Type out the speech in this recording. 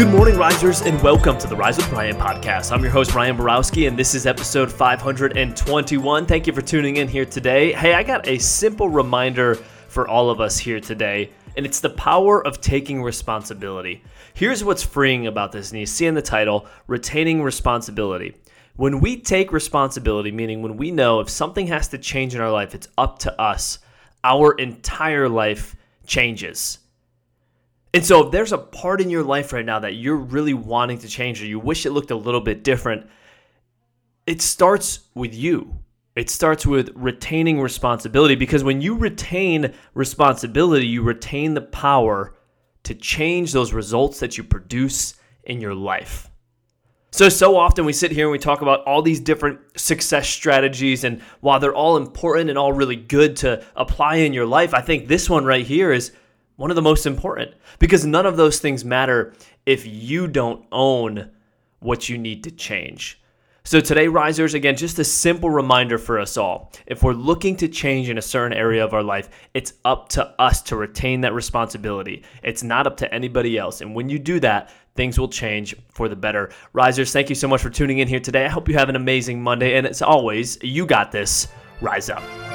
Good morning, risers, and welcome to the Rise with Ryan podcast. I'm your host, Ryan Borowski, and this is episode 521. Thank you for tuning in here today. Hey, I got a simple reminder for all of us here today, and it's the power of taking responsibility. Here's what's freeing about this, and you see in the title, Retaining Responsibility. When we take responsibility, meaning when we know if something has to change in our life, it's up to us, our entire life changes. And so, if there's a part in your life right now that you're really wanting to change or you wish it looked a little bit different, it starts with you. It starts with retaining responsibility because when you retain responsibility, you retain the power to change those results that you produce in your life. So, so often we sit here and we talk about all these different success strategies, and while they're all important and all really good to apply in your life, I think this one right here is one of the most important because none of those things matter if you don't own what you need to change. So, today, risers, again, just a simple reminder for us all. If we're looking to change in a certain area of our life, it's up to us to retain that responsibility. It's not up to anybody else. And when you do that, things will change for the better. Risers, thank you so much for tuning in here today. I hope you have an amazing Monday. And as always, you got this. Rise up.